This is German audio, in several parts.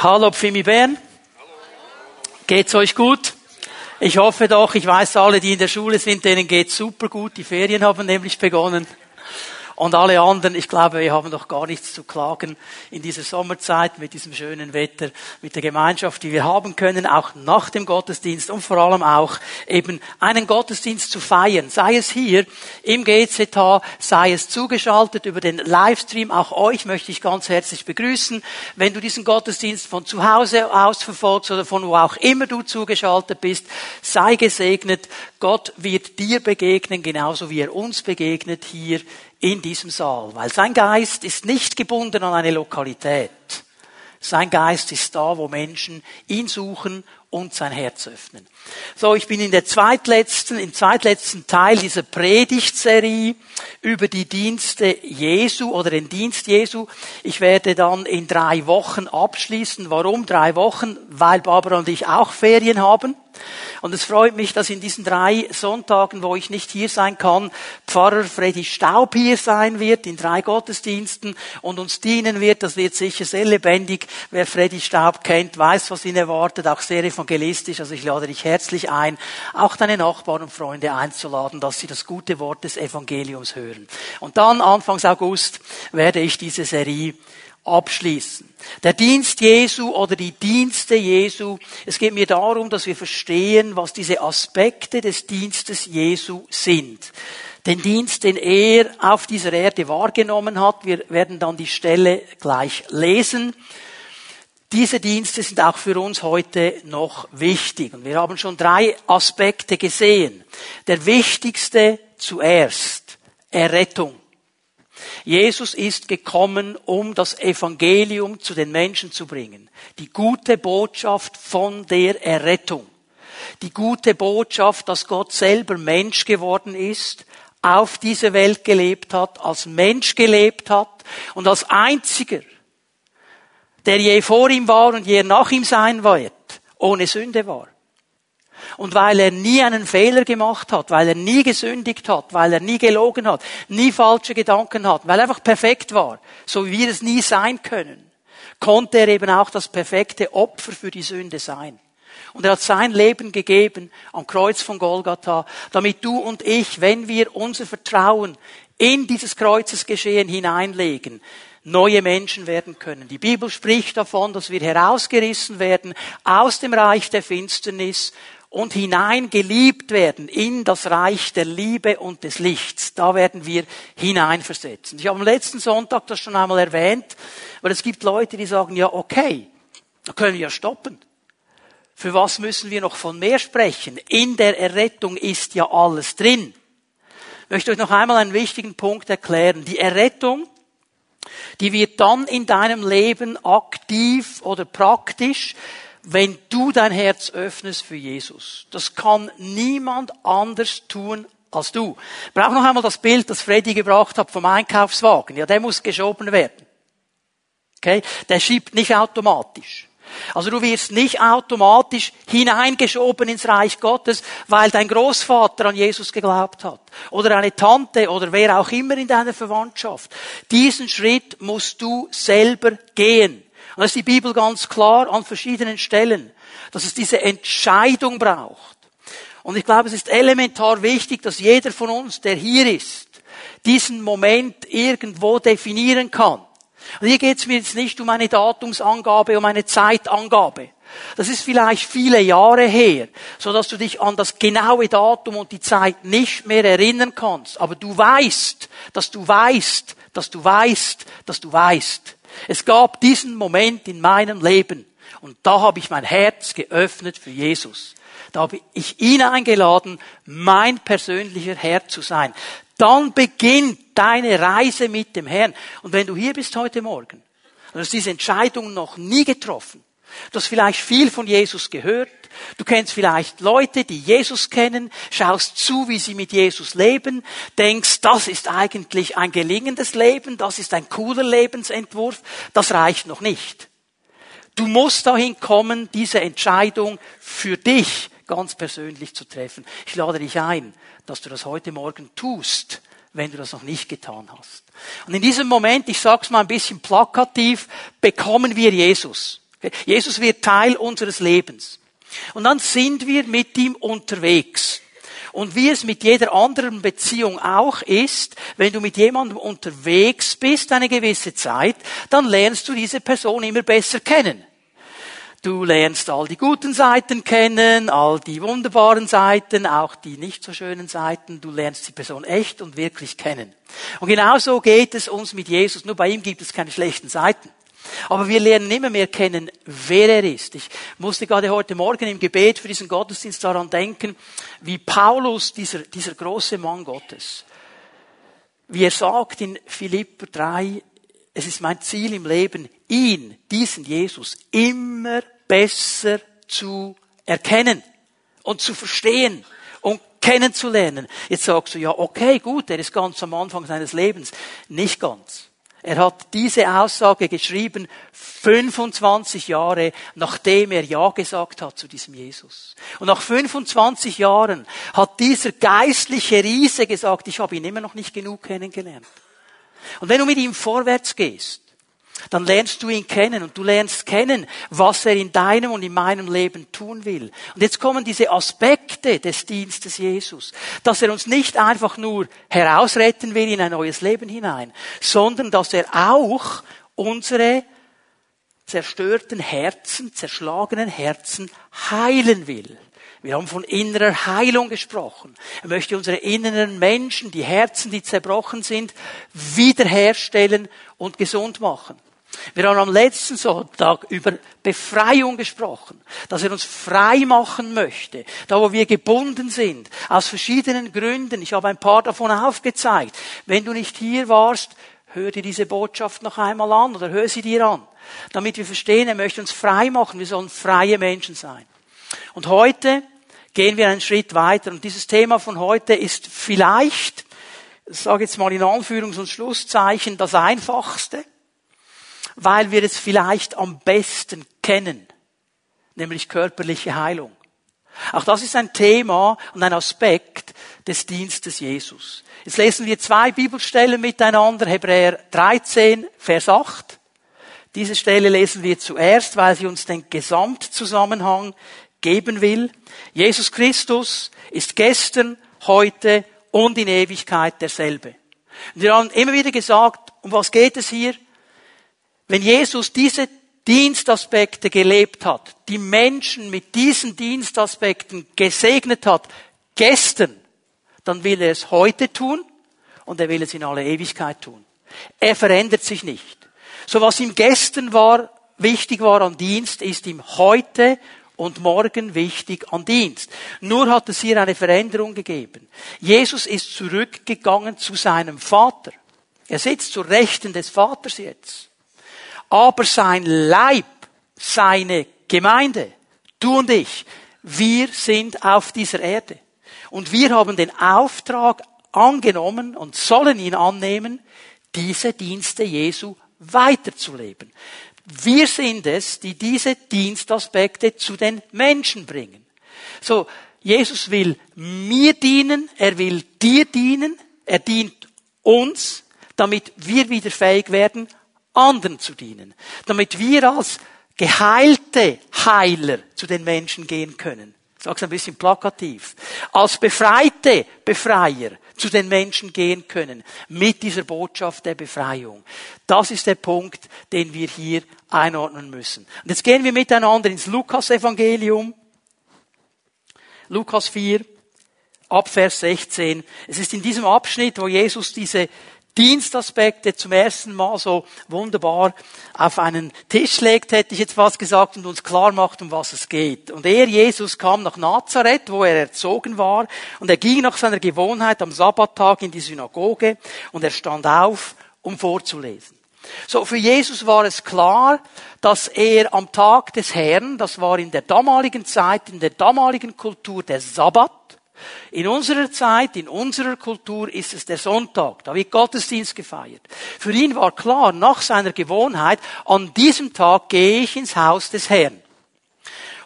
Hallo Pfimi Bern. Geht's euch gut? Ich hoffe doch, ich weiß alle, die in der Schule sind, denen geht's super gut. Die Ferien haben nämlich begonnen. Und alle anderen, ich glaube, wir haben doch gar nichts zu klagen in dieser Sommerzeit mit diesem schönen Wetter, mit der Gemeinschaft, die wir haben können, auch nach dem Gottesdienst und vor allem auch eben einen Gottesdienst zu feiern. Sei es hier im GZH, sei es zugeschaltet über den Livestream. Auch euch möchte ich ganz herzlich begrüßen. Wenn du diesen Gottesdienst von zu Hause aus verfolgst oder von wo auch immer du zugeschaltet bist, sei gesegnet. Gott wird dir begegnen, genauso wie er uns begegnet hier in diesem Saal, weil sein Geist ist nicht gebunden an eine Lokalität. Sein Geist ist da, wo Menschen ihn suchen und sein Herz öffnen. So, ich bin in der zweitletzten, im zweitletzten Teil dieser Predigtserie über die Dienste Jesu oder den Dienst Jesu. Ich werde dann in drei Wochen abschließen. Warum drei Wochen? Weil Barbara und ich auch Ferien haben. Und es freut mich, dass in diesen drei Sonntagen, wo ich nicht hier sein kann, Pfarrer Freddy Staub hier sein wird, in drei Gottesdiensten und uns dienen wird. Das wird sicher sehr lebendig. Wer Freddy Staub kennt, weiß, was ihn erwartet, auch sehr evangelistisch. Also ich lade dich herzlich ein, auch deine Nachbarn und Freunde einzuladen, dass sie das gute Wort des Evangeliums hören. Und dann, Anfangs August, werde ich diese Serie abschließen. Der Dienst Jesu oder die Dienste Jesu, es geht mir darum, dass wir verstehen, was diese Aspekte des Dienstes Jesu sind. Den Dienst, den er auf dieser Erde wahrgenommen hat, wir werden dann die Stelle gleich lesen. Diese Dienste sind auch für uns heute noch wichtig. Und wir haben schon drei Aspekte gesehen. Der wichtigste zuerst, Errettung. Jesus ist gekommen, um das Evangelium zu den Menschen zu bringen. Die gute Botschaft von der Errettung. Die gute Botschaft, dass Gott selber Mensch geworden ist, auf diese Welt gelebt hat, als Mensch gelebt hat und als einziger, der je vor ihm war und je nach ihm sein wird, ohne Sünde war. Und weil er nie einen Fehler gemacht hat, weil er nie gesündigt hat, weil er nie gelogen hat, nie falsche Gedanken hat, weil er einfach perfekt war, so wie wir es nie sein können, konnte er eben auch das perfekte Opfer für die Sünde sein. Und er hat sein Leben gegeben am Kreuz von Golgatha, damit du und ich, wenn wir unser Vertrauen in dieses Kreuzesgeschehen hineinlegen, neue Menschen werden können. Die Bibel spricht davon, dass wir herausgerissen werden aus dem Reich der Finsternis und hineingeliebt werden in das Reich der Liebe und des Lichts. Da werden wir hineinversetzen. Ich habe am letzten Sonntag das schon einmal erwähnt, weil es gibt Leute, die sagen, ja, okay, da können wir ja stoppen. Für was müssen wir noch von mehr sprechen? In der Errettung ist ja alles drin. Ich möchte euch noch einmal einen wichtigen Punkt erklären. Die Errettung, die wird dann in deinem Leben aktiv oder praktisch, wenn du dein Herz öffnest für Jesus. Das kann niemand anders tun als du. Ich brauche noch einmal das Bild, das Freddy gebracht hat vom Einkaufswagen. Ja, der muss geschoben werden. Okay? Der schiebt nicht automatisch. Also du wirst nicht automatisch hineingeschoben ins Reich Gottes, weil dein Großvater an Jesus geglaubt hat. Oder eine Tante oder wer auch immer in deiner Verwandtschaft. Diesen Schritt musst du selber gehen. Und da ist die Bibel ganz klar an verschiedenen Stellen, dass es diese Entscheidung braucht. Und ich glaube, es ist elementar wichtig, dass jeder von uns, der hier ist, diesen Moment irgendwo definieren kann. Und hier geht es mir jetzt nicht um eine Datumsangabe, um eine Zeitangabe. Das ist vielleicht viele Jahre her, so dass du dich an das genaue Datum und die Zeit nicht mehr erinnern kannst. Aber du weißt, dass du weißt, dass du weißt, dass du weißt, es gab diesen Moment in meinem Leben und da habe ich mein Herz geöffnet für Jesus. Da habe ich ihn eingeladen, mein persönlicher Herr zu sein. Dann beginnt deine Reise mit dem Herrn. Und wenn du hier bist heute Morgen und hast diese Entscheidung noch nie getroffen, Du hast vielleicht viel von Jesus gehört. Du kennst vielleicht Leute, die Jesus kennen, schaust zu, wie sie mit Jesus leben, denkst, das ist eigentlich ein gelingendes Leben, das ist ein cooler Lebensentwurf. Das reicht noch nicht. Du musst dahin kommen, diese Entscheidung für dich ganz persönlich zu treffen. Ich lade dich ein, dass du das heute Morgen tust, wenn du das noch nicht getan hast. Und in diesem Moment, ich sag's mal ein bisschen plakativ, bekommen wir Jesus. Jesus wird Teil unseres Lebens. Und dann sind wir mit ihm unterwegs. Und wie es mit jeder anderen Beziehung auch ist, wenn du mit jemandem unterwegs bist eine gewisse Zeit, dann lernst du diese Person immer besser kennen. Du lernst all die guten Seiten kennen, all die wunderbaren Seiten, auch die nicht so schönen Seiten. Du lernst die Person echt und wirklich kennen. Und genauso geht es uns mit Jesus. Nur bei ihm gibt es keine schlechten Seiten. Aber wir lernen immer mehr kennen, wer er ist. Ich musste gerade heute Morgen im Gebet für diesen Gottesdienst daran denken, wie Paulus, dieser, dieser große Mann Gottes, wie er sagt in Philipper 3, es ist mein Ziel im Leben, ihn, diesen Jesus, immer besser zu erkennen und zu verstehen und kennenzulernen. Jetzt sagst du, ja, okay, gut, er ist ganz am Anfang seines Lebens. Nicht ganz. Er hat diese Aussage geschrieben 25 Jahre, nachdem er Ja gesagt hat zu diesem Jesus. Und nach 25 Jahren hat dieser geistliche Riese gesagt, ich habe ihn immer noch nicht genug kennengelernt. Und wenn du mit ihm vorwärts gehst, dann lernst du ihn kennen und du lernst kennen, was er in deinem und in meinem Leben tun will. Und jetzt kommen diese Aspekte des Dienstes Jesus, dass er uns nicht einfach nur herausretten will in ein neues Leben hinein, sondern dass er auch unsere zerstörten Herzen, zerschlagenen Herzen heilen will. Wir haben von innerer Heilung gesprochen. Er möchte unsere inneren Menschen, die Herzen, die zerbrochen sind, wiederherstellen und gesund machen. Wir haben am letzten Sonntag über Befreiung gesprochen, dass er uns frei machen möchte, da wo wir gebunden sind, aus verschiedenen Gründen. Ich habe ein paar davon aufgezeigt. Wenn du nicht hier warst, hör dir diese Botschaft noch einmal an oder hör sie dir an, damit wir verstehen, er möchte uns frei machen. Wir sollen freie Menschen sein. Und heute gehen wir einen Schritt weiter und dieses Thema von heute ist vielleicht, ich sage jetzt mal in Anführungs- und Schlusszeichen, das einfachste weil wir es vielleicht am besten kennen, nämlich körperliche Heilung. Auch das ist ein Thema und ein Aspekt des Dienstes Jesus. Jetzt lesen wir zwei Bibelstellen miteinander, Hebräer 13, Vers 8. Diese Stelle lesen wir zuerst, weil sie uns den Gesamtzusammenhang geben will. Jesus Christus ist gestern, heute und in Ewigkeit derselbe. Und wir haben immer wieder gesagt, um was geht es hier? Wenn Jesus diese Dienstaspekte gelebt hat, die Menschen mit diesen Dienstaspekten gesegnet hat, gestern, dann will er es heute tun und er will es in aller Ewigkeit tun. Er verändert sich nicht. So was ihm gestern war, wichtig war an Dienst, ist ihm heute und morgen wichtig an Dienst. Nur hat es hier eine Veränderung gegeben. Jesus ist zurückgegangen zu seinem Vater. Er sitzt zur Rechten des Vaters jetzt. Aber sein Leib, seine Gemeinde, du und ich, wir sind auf dieser Erde. Und wir haben den Auftrag angenommen und sollen ihn annehmen, diese Dienste Jesu weiterzuleben. Wir sind es, die diese Dienstaspekte zu den Menschen bringen. So, Jesus will mir dienen, er will dir dienen, er dient uns, damit wir wieder fähig werden, anderen zu dienen, damit wir als geheilte Heiler zu den Menschen gehen können. Ich sage es ein bisschen plakativ. Als befreite Befreier zu den Menschen gehen können mit dieser Botschaft der Befreiung. Das ist der Punkt, den wir hier einordnen müssen. Und jetzt gehen wir miteinander ins Lukas-Evangelium. Lukas 4, ab Vers 16. Es ist in diesem Abschnitt, wo Jesus diese Dienstaspekte zum ersten Mal so wunderbar auf einen Tisch legt, hätte ich jetzt was gesagt, und uns klar macht, um was es geht. Und er, Jesus, kam nach Nazareth, wo er erzogen war, und er ging nach seiner Gewohnheit am Sabbattag in die Synagoge, und er stand auf, um vorzulesen. So, für Jesus war es klar, dass er am Tag des Herrn, das war in der damaligen Zeit, in der damaligen Kultur der Sabbat, in unserer Zeit, in unserer Kultur ist es der Sonntag. Da wird Gottesdienst gefeiert. Für ihn war klar, nach seiner Gewohnheit, an diesem Tag gehe ich ins Haus des Herrn.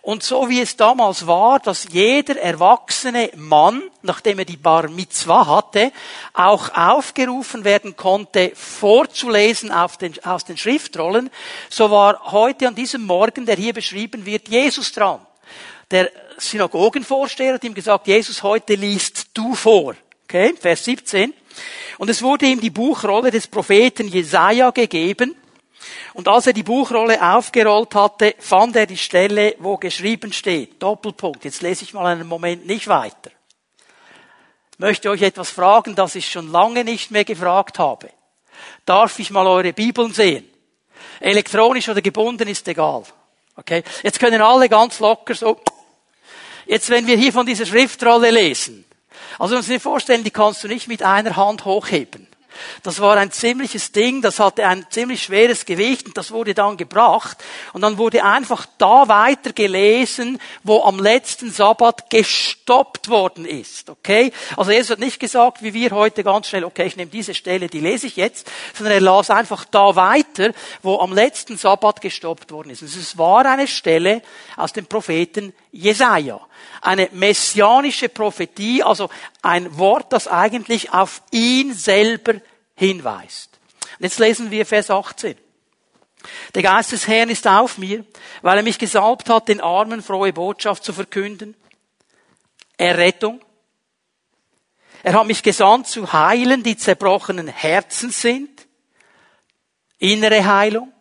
Und so wie es damals war, dass jeder erwachsene Mann, nachdem er die Bar Mitzwa hatte, auch aufgerufen werden konnte, vorzulesen den, aus den Schriftrollen, so war heute an diesem Morgen, der hier beschrieben wird, Jesus dran. Der Synagogenvorsteher hat ihm gesagt, Jesus, heute liest du vor. Okay, Vers 17. Und es wurde ihm die Buchrolle des Propheten Jesaja gegeben. Und als er die Buchrolle aufgerollt hatte, fand er die Stelle, wo geschrieben steht. Doppelpunkt. Jetzt lese ich mal einen Moment nicht weiter. Ich möchte euch etwas fragen, das ich schon lange nicht mehr gefragt habe. Darf ich mal eure Bibeln sehen? Elektronisch oder gebunden ist egal. Okay? Jetzt können alle ganz locker so. Jetzt, wenn wir hier von dieser Schriftrolle lesen, also uns nicht vorstellen, die kannst du nicht mit einer Hand hochheben. Das war ein ziemliches Ding, das hatte ein ziemlich schweres Gewicht und das wurde dann gebracht. Und dann wurde einfach da weiter gelesen, wo am letzten Sabbat gestoppt worden ist. Okay? Also Jesus hat nicht gesagt, wie wir heute ganz schnell, okay, ich nehme diese Stelle, die lese ich jetzt, sondern er las einfach da weiter, wo am letzten Sabbat gestoppt worden ist. Und es war eine Stelle aus dem Propheten Jesaja. Eine messianische Prophetie, also ein Wort, das eigentlich auf ihn selber hinweist. Und jetzt lesen wir Vers 18. Der Geist des Herrn ist auf mir, weil er mich gesalbt hat, den Armen frohe Botschaft zu verkünden. Errettung. Er hat mich gesandt zu heilen, die zerbrochenen Herzen sind. Innere Heilung.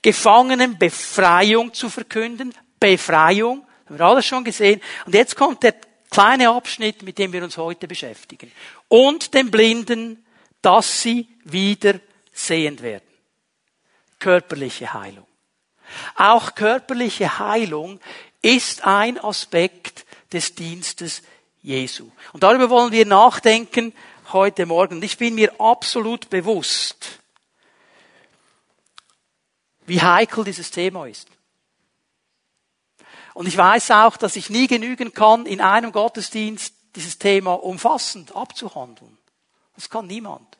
Gefangenen Befreiung zu verkünden. Befreiung. Haben wir alles schon gesehen. Und jetzt kommt der kleine Abschnitt, mit dem wir uns heute beschäftigen. Und den Blinden, dass sie wieder sehend werden. Körperliche Heilung. Auch körperliche Heilung ist ein Aspekt des Dienstes Jesu. Und darüber wollen wir nachdenken heute Morgen. Ich bin mir absolut bewusst, wie heikel dieses Thema ist. Und ich weiß auch, dass ich nie genügen kann, in einem Gottesdienst dieses Thema umfassend abzuhandeln. Das kann niemand.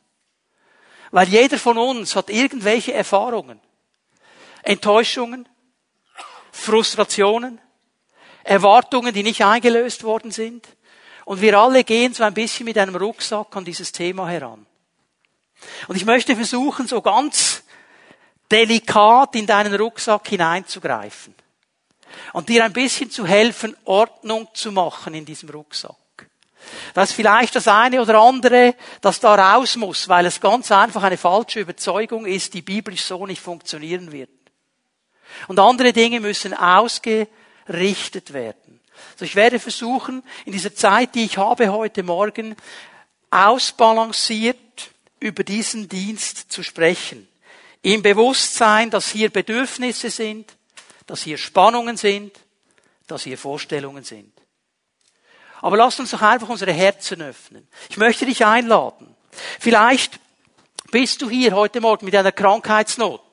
Weil jeder von uns hat irgendwelche Erfahrungen. Enttäuschungen, Frustrationen, Erwartungen, die nicht eingelöst worden sind. Und wir alle gehen so ein bisschen mit einem Rucksack an dieses Thema heran. Und ich möchte versuchen, so ganz delikat in deinen Rucksack hineinzugreifen und dir ein bisschen zu helfen, Ordnung zu machen in diesem Rucksack. Das ist vielleicht das eine oder andere, das da raus muss, weil es ganz einfach eine falsche Überzeugung ist, die biblisch so nicht funktionieren wird. Und andere Dinge müssen ausgerichtet werden. Also ich werde versuchen, in dieser Zeit, die ich habe heute Morgen, ausbalanciert über diesen Dienst zu sprechen. Im Bewusstsein, dass hier Bedürfnisse sind, dass hier Spannungen sind, dass hier Vorstellungen sind. Aber lasst uns doch einfach unsere Herzen öffnen. Ich möchte dich einladen. Vielleicht bist du hier heute Morgen mit einer Krankheitsnot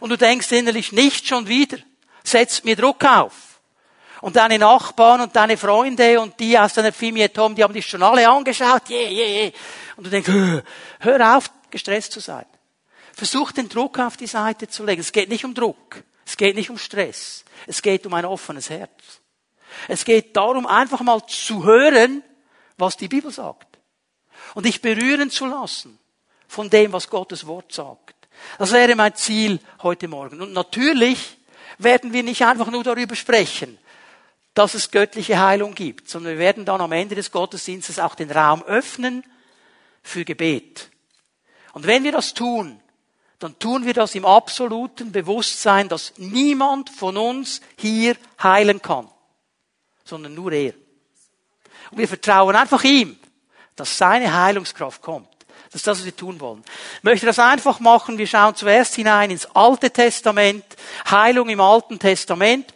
und du denkst innerlich nicht schon wieder, setzt mir Druck auf. Und deine Nachbarn und deine Freunde und die aus deiner Familie Tom, die haben dich schon alle angeschaut, je, je, je. Und du denkst, hör auf, gestresst zu sein. Versuch den Druck auf die Seite zu legen. Es geht nicht um Druck. Es geht nicht um Stress. Es geht um ein offenes Herz. Es geht darum, einfach mal zu hören, was die Bibel sagt. Und dich berühren zu lassen von dem, was Gottes Wort sagt. Das wäre mein Ziel heute Morgen. Und natürlich werden wir nicht einfach nur darüber sprechen, dass es göttliche Heilung gibt, sondern wir werden dann am Ende des Gottesdienstes auch den Raum öffnen für Gebet. Und wenn wir das tun, dann tun wir das im absoluten Bewusstsein, dass niemand von uns hier heilen kann, sondern nur er. Und wir vertrauen einfach ihm, dass seine Heilungskraft kommt. Das ist das, was wir tun wollen. Ich möchte das einfach machen. Wir schauen zuerst hinein ins Alte Testament. Heilung im Alten Testament.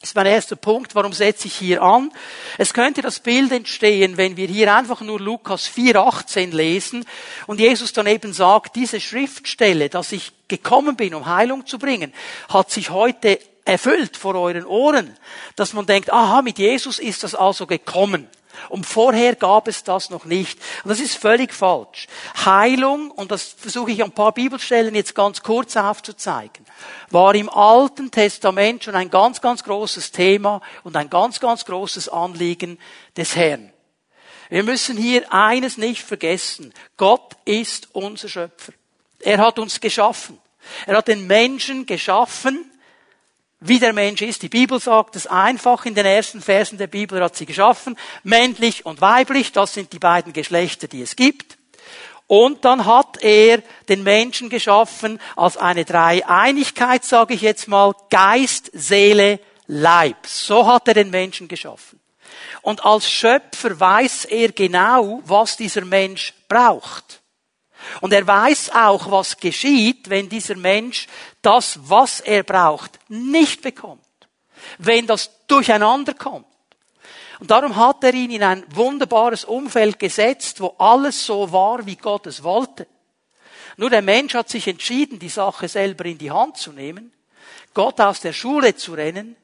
Das ist mein erster Punkt. Warum setze ich hier an? Es könnte das Bild entstehen, wenn wir hier einfach nur Lukas 4,18 lesen und Jesus dann eben sagt, diese Schriftstelle, dass ich gekommen bin, um Heilung zu bringen, hat sich heute erfüllt vor euren Ohren, dass man denkt, aha, mit Jesus ist das also gekommen. Und vorher gab es das noch nicht. Und das ist völlig falsch. Heilung, und das versuche ich an ein paar Bibelstellen jetzt ganz kurz aufzuzeigen, war im Alten Testament schon ein ganz, ganz großes Thema und ein ganz, ganz großes Anliegen des Herrn. Wir müssen hier eines nicht vergessen. Gott ist unser Schöpfer. Er hat uns geschaffen. Er hat den Menschen geschaffen, wie der Mensch ist. Die Bibel sagt es einfach in den ersten Versen der Bibel, hat sie geschaffen, männlich und weiblich, das sind die beiden Geschlechter, die es gibt. Und dann hat er den Menschen geschaffen als eine Dreieinigkeit, sage ich jetzt mal, Geist, Seele, Leib. So hat er den Menschen geschaffen. Und als Schöpfer weiß er genau, was dieser Mensch braucht. Und er weiß auch, was geschieht, wenn dieser Mensch das, was er braucht, nicht bekommt. Wenn das durcheinander kommt. Und darum hat er ihn in ein wunderbares Umfeld gesetzt, wo alles so war, wie Gott es wollte. Nur der Mensch hat sich entschieden, die Sache selber in die Hand zu nehmen, Gott aus der Schule zu rennen.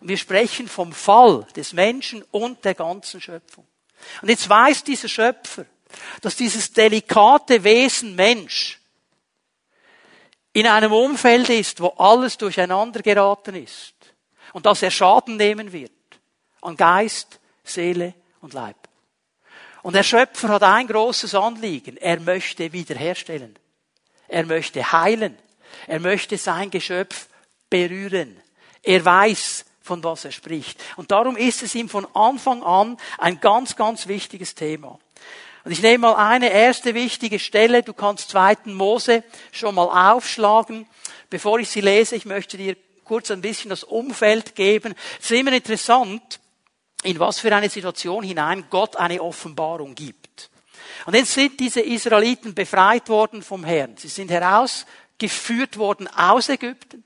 Und wir sprechen vom Fall des Menschen und der ganzen Schöpfung. Und jetzt weiß dieser Schöpfer, dass dieses delikate Wesen Mensch in einem Umfeld ist, wo alles durcheinander geraten ist und dass er Schaden nehmen wird an Geist, Seele und Leib. Und der Schöpfer hat ein großes Anliegen. Er möchte wiederherstellen. Er möchte heilen. Er möchte sein Geschöpf berühren. Er weiß, von was er spricht. Und darum ist es ihm von Anfang an ein ganz, ganz wichtiges Thema. Und ich nehme mal eine erste wichtige Stelle. Du kannst zweiten Mose schon mal aufschlagen. Bevor ich sie lese, ich möchte dir kurz ein bisschen das Umfeld geben. Es ist immer interessant, in was für eine Situation hinein Gott eine Offenbarung gibt. Und jetzt sind diese Israeliten befreit worden vom Herrn. Sie sind herausgeführt worden aus Ägypten.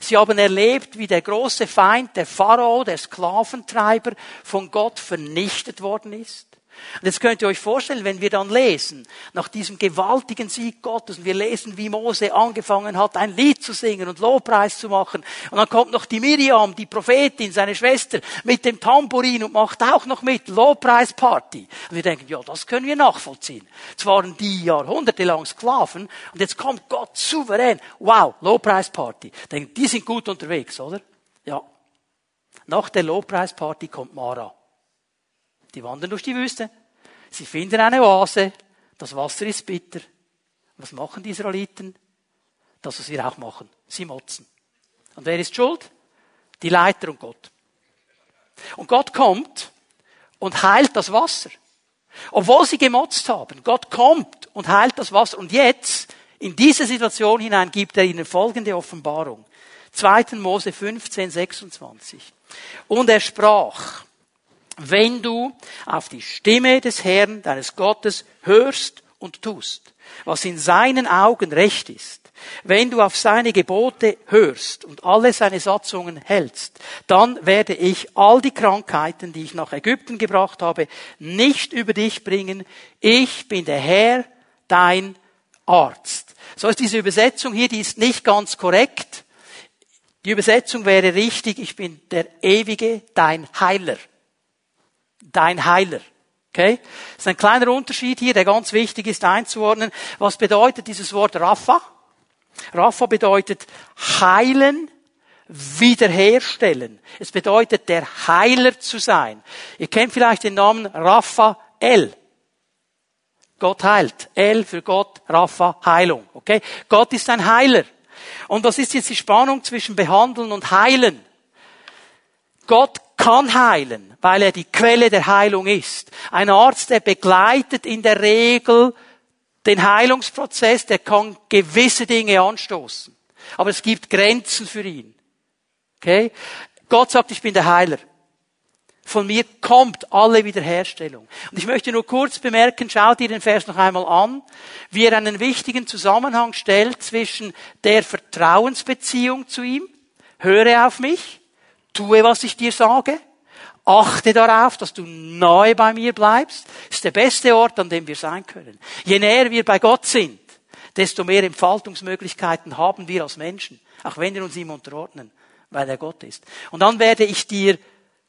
Sie haben erlebt, wie der große Feind, der Pharao, der Sklaventreiber, von Gott vernichtet worden ist. Und jetzt könnt ihr euch vorstellen, wenn wir dann lesen, nach diesem gewaltigen Sieg Gottes, und wir lesen, wie Mose angefangen hat, ein Lied zu singen und Lobpreis zu machen, und dann kommt noch die Miriam, die Prophetin, seine Schwester, mit dem Tambourin und macht auch noch mit, Lobpreisparty. Und wir denken, ja, das können wir nachvollziehen. Es waren die jahrhundertelang Sklaven, und jetzt kommt Gott souverän. Wow, Lobpreisparty. Denken, die sind gut unterwegs, oder? Ja. Nach der Lobpreisparty kommt Mara. Die wandern durch die Wüste. Sie finden eine Oase. Das Wasser ist bitter. Was machen die Israeliten? Das, was wir auch machen. Sie motzen. Und wer ist schuld? Die Leiter und Gott. Und Gott kommt und heilt das Wasser. Obwohl sie gemotzt haben. Gott kommt und heilt das Wasser. Und jetzt, in diese Situation hinein, gibt er ihnen folgende Offenbarung. 2. Mose 15, 26. Und er sprach, wenn du auf die Stimme des Herrn, deines Gottes, hörst und tust, was in seinen Augen recht ist, wenn du auf seine Gebote hörst und alle seine Satzungen hältst, dann werde ich all die Krankheiten, die ich nach Ägypten gebracht habe, nicht über dich bringen. Ich bin der Herr, dein Arzt. So ist diese Übersetzung hier, die ist nicht ganz korrekt. Die Übersetzung wäre richtig, ich bin der ewige, dein Heiler dein Heiler. Okay? Das ist ein kleiner Unterschied hier, der ganz wichtig ist einzuordnen. Was bedeutet dieses Wort Rapha? Rapha bedeutet heilen, wiederherstellen. Es bedeutet der Heiler zu sein. Ihr kennt vielleicht den Namen Raphael. Gott heilt. El für Gott, Rapha, Heilung. Okay? Gott ist ein Heiler. Und das ist jetzt die Spannung zwischen behandeln und heilen. Gott kann heilen, weil er die Quelle der Heilung ist. Ein Arzt, der begleitet in der Regel den Heilungsprozess, der kann gewisse Dinge anstoßen. Aber es gibt Grenzen für ihn. Okay? Gott sagt, ich bin der Heiler. Von mir kommt alle Wiederherstellung. Und ich möchte nur kurz bemerken, schaut ihr den Vers noch einmal an, wie er einen wichtigen Zusammenhang stellt zwischen der Vertrauensbeziehung zu ihm, höre auf mich, tue, was ich dir sage, achte darauf, dass du nahe bei mir bleibst, das ist der beste Ort, an dem wir sein können. Je näher wir bei Gott sind, desto mehr Entfaltungsmöglichkeiten haben wir als Menschen, auch wenn wir uns ihm unterordnen, weil er Gott ist. Und dann werde ich dir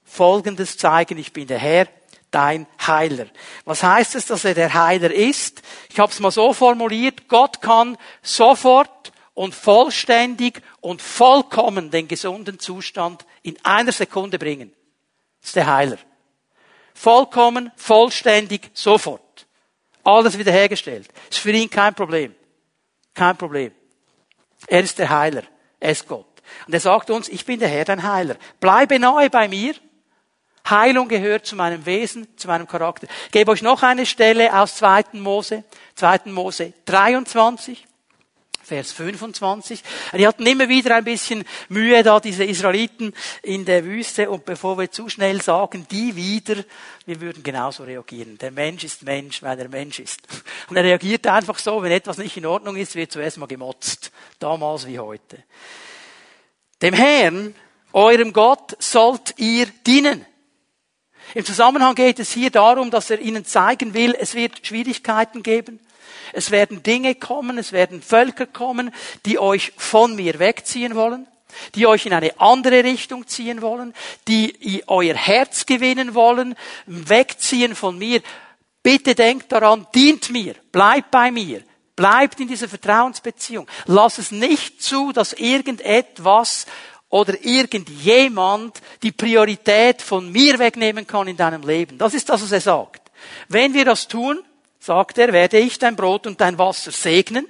Folgendes zeigen, ich bin der Herr, dein Heiler. Was heißt es, dass er der Heiler ist? Ich habe es mal so formuliert, Gott kann sofort und vollständig und vollkommen den gesunden Zustand in einer Sekunde bringen. Das ist der Heiler. Vollkommen, vollständig, sofort. Alles wiederhergestellt. Ist für ihn kein Problem. Kein Problem. Er ist der Heiler. Er ist Gott. Und er sagt uns, ich bin der Herr, dein Heiler. Bleibe nahe bei mir. Heilung gehört zu meinem Wesen, zu meinem Charakter. Ich gebe euch noch eine Stelle aus 2. Mose, 2. Mose 23. Vers 25. Die hatten immer wieder ein bisschen Mühe da, diese Israeliten in der Wüste. Und bevor wir zu schnell sagen, die wieder, wir würden genauso reagieren. Der Mensch ist Mensch, weil er Mensch ist. Und er reagiert einfach so, wenn etwas nicht in Ordnung ist, wird zuerst mal gemotzt. Damals wie heute. Dem Herrn, eurem Gott, sollt ihr dienen. Im Zusammenhang geht es hier darum, dass er ihnen zeigen will, es wird Schwierigkeiten geben. Es werden Dinge kommen, es werden Völker kommen, die euch von mir wegziehen wollen, die euch in eine andere Richtung ziehen wollen, die euer Herz gewinnen wollen, wegziehen von mir. Bitte denkt daran, dient mir, bleibt bei mir, bleibt in dieser Vertrauensbeziehung. Lass es nicht zu, dass irgendetwas oder irgendjemand die Priorität von mir wegnehmen kann in deinem Leben. Das ist das, was er sagt. Wenn wir das tun, sagt er, werde ich dein Brot und dein Wasser segnen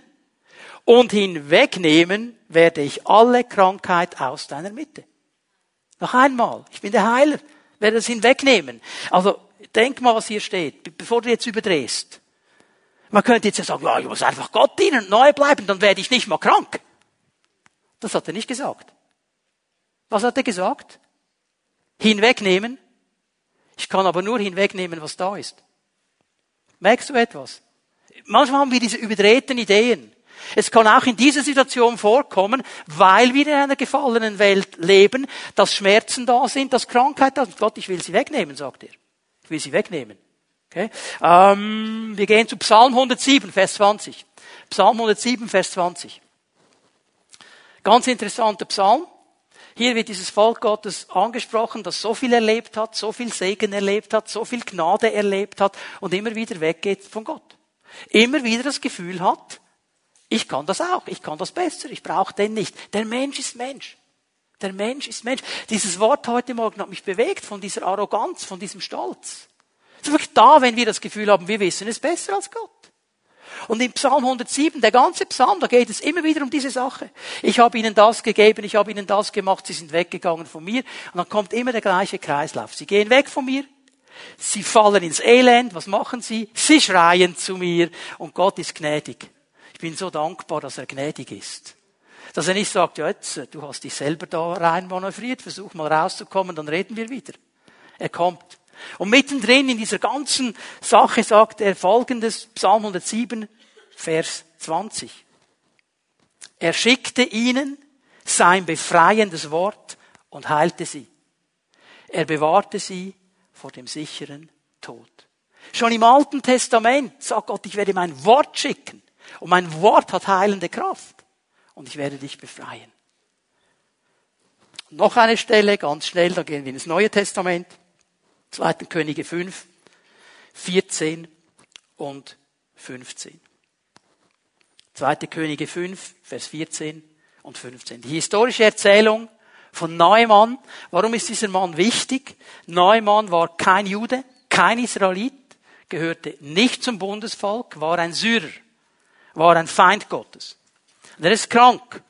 und hinwegnehmen werde ich alle Krankheit aus deiner Mitte. Noch einmal, ich bin der Heiler, werde es hinwegnehmen. Also denk mal, was hier steht, bevor du jetzt überdrehst. Man könnte jetzt ja sagen, ja, ich muss einfach Gott dienen und neu bleiben, dann werde ich nicht mal krank. Das hat er nicht gesagt. Was hat er gesagt? Hinwegnehmen. Ich kann aber nur hinwegnehmen, was da ist. Merkst du etwas? Manchmal haben wir diese überdrehten Ideen. Es kann auch in dieser Situation vorkommen, weil wir in einer gefallenen Welt leben, dass Schmerzen da sind, dass Krankheit da sind. Gott, ich will sie wegnehmen, sagt er. Ich will sie wegnehmen. Okay? Ähm, wir gehen zu Psalm 107, Vers 20. Psalm 107, Vers 20. Ganz interessanter Psalm. Hier wird dieses Volk Gottes angesprochen, das so viel erlebt hat, so viel Segen erlebt hat, so viel Gnade erlebt hat und immer wieder weggeht von Gott. Immer wieder das Gefühl hat, ich kann das auch, ich kann das besser, ich brauche den nicht. Der Mensch ist Mensch. Der Mensch ist Mensch. Dieses Wort heute Morgen hat mich bewegt von dieser Arroganz, von diesem Stolz. Es ist wirklich da, wenn wir das Gefühl haben, wir wissen es besser als Gott. Und im Psalm 107, der ganze Psalm, da geht es immer wieder um diese Sache. Ich habe ihnen das gegeben, ich habe ihnen das gemacht, sie sind weggegangen von mir. Und dann kommt immer der gleiche Kreislauf. Sie gehen weg von mir, sie fallen ins Elend, was machen sie? Sie schreien zu mir und Gott ist gnädig. Ich bin so dankbar, dass er gnädig ist. Dass er nicht sagt, ja, jetzt, du hast dich selber da rein manövriert, versuch mal rauszukommen, dann reden wir wieder. Er kommt. Und mittendrin in dieser ganzen Sache sagt er folgendes, Psalm 107, Vers 20. Er schickte ihnen sein befreiendes Wort und heilte sie. Er bewahrte sie vor dem sicheren Tod. Schon im Alten Testament sagt Gott, ich werde mein Wort schicken. Und mein Wort hat heilende Kraft. Und ich werde dich befreien. Noch eine Stelle, ganz schnell, da gehen wir ins Neue Testament. 2. Könige 5, 14 und 15. 2. Könige 5, Vers 14 und 15. Die historische Erzählung von Neumann. Warum ist dieser Mann wichtig? Neumann war kein Jude, kein Israelit, gehörte nicht zum Bundesvolk, war ein Syrer, war ein Feind Gottes. Und er ist krank.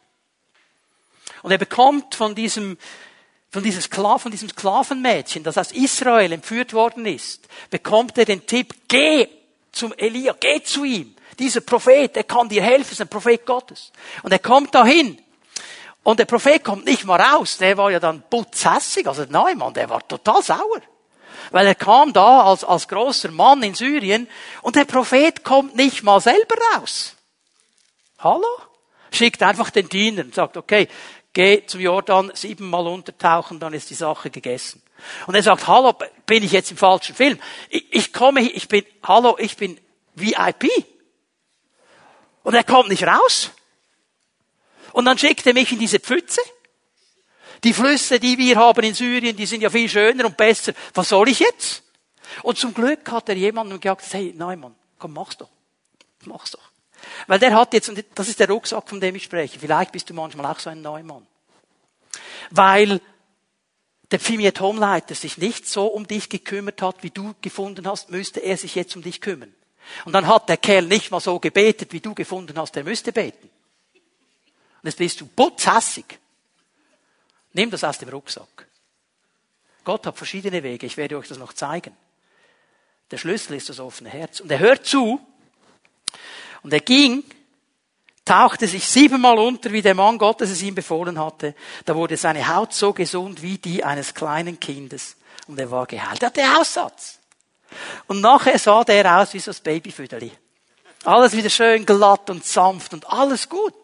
Und er bekommt von diesem von, dieser Sklaven, von diesem Sklavenmädchen, das aus Israel entführt worden ist, bekommt er den Tipp, geh zum Elia, geh zu ihm. Dieser Prophet, der kann dir helfen, ist ein Prophet Gottes. Und er kommt dahin. Und der Prophet kommt nicht mal raus, der war ja dann putzhässig, also der Neumann, der war total sauer. Weil er kam da als, als großer Mann in Syrien und der Prophet kommt nicht mal selber raus. Hallo? Schickt einfach den Diener und sagt, okay, geh zum Jordan, siebenmal untertauchen, dann ist die Sache gegessen. Und er sagt, hallo, bin ich jetzt im falschen Film? Ich, ich komme ich bin, hallo, ich bin VIP. Und er kommt nicht raus. Und dann schickt er mich in diese Pfütze. Die Flüsse, die wir haben in Syrien, die sind ja viel schöner und besser. Was soll ich jetzt? Und zum Glück hat er jemandem gesagt, hey, nein, Mann, komm, mach's doch. Mach's doch. Weil der hat jetzt, und das ist der Rucksack, von dem ich spreche, vielleicht bist du manchmal auch so ein Neumann. Weil der Pfimiet Homeleiter sich nicht so um dich gekümmert hat, wie du gefunden hast, müsste er sich jetzt um dich kümmern. Und dann hat der Kerl nicht mal so gebetet, wie du gefunden hast, er müsste beten. Und jetzt bist du putzhassig. Nimm das aus dem Rucksack. Gott hat verschiedene Wege, ich werde euch das noch zeigen. Der Schlüssel ist das offene Herz. Und er hört zu, und er ging, tauchte sich siebenmal unter, wie der Mann Gottes es ihm befohlen hatte. Da wurde seine Haut so gesund wie die eines kleinen Kindes. Und er war geheilt. Er hatte Aussatz. Und nachher sah der aus wie so das Babyfüderli. Alles wieder schön glatt und sanft und alles gut.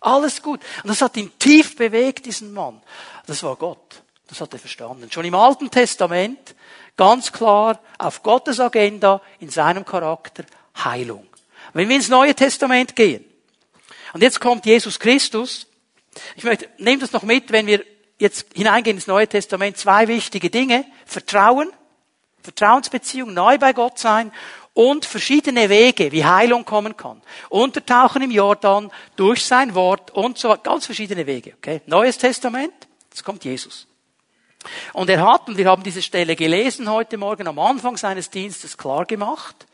Alles gut. Und das hat ihn tief bewegt, diesen Mann. Das war Gott. Das hat er verstanden. Schon im Alten Testament ganz klar auf Gottes Agenda in seinem Charakter Heilung. Wenn wir ins Neue Testament gehen, und jetzt kommt Jesus Christus, ich möchte, nehmt das noch mit, wenn wir jetzt hineingehen ins Neue Testament, zwei wichtige Dinge. Vertrauen, Vertrauensbeziehung, neu bei Gott sein und verschiedene Wege, wie Heilung kommen kann. Untertauchen im Jordan, durch sein Wort und so, ganz verschiedene Wege, okay? Neues Testament, jetzt kommt Jesus. Und er hat, und wir haben diese Stelle gelesen heute Morgen am Anfang seines Dienstes klar gemacht,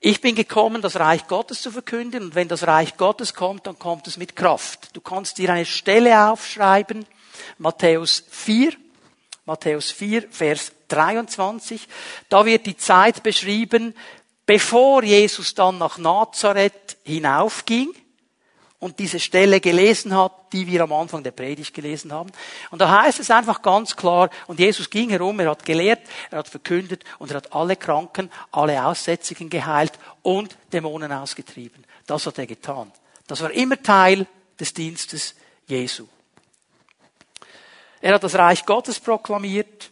ich bin gekommen, das Reich Gottes zu verkünden und wenn das Reich Gottes kommt, dann kommt es mit Kraft. Du kannst dir eine Stelle aufschreiben, Matthäus 4, Matthäus 4, Vers 23. Da wird die Zeit beschrieben, bevor Jesus dann nach Nazareth hinaufging und diese Stelle gelesen hat, die wir am Anfang der Predigt gelesen haben. Und da heißt es einfach ganz klar, und Jesus ging herum, er hat gelehrt, er hat verkündet und er hat alle Kranken, alle Aussätzigen geheilt und Dämonen ausgetrieben. Das hat er getan. Das war immer Teil des Dienstes Jesu. Er hat das Reich Gottes proklamiert,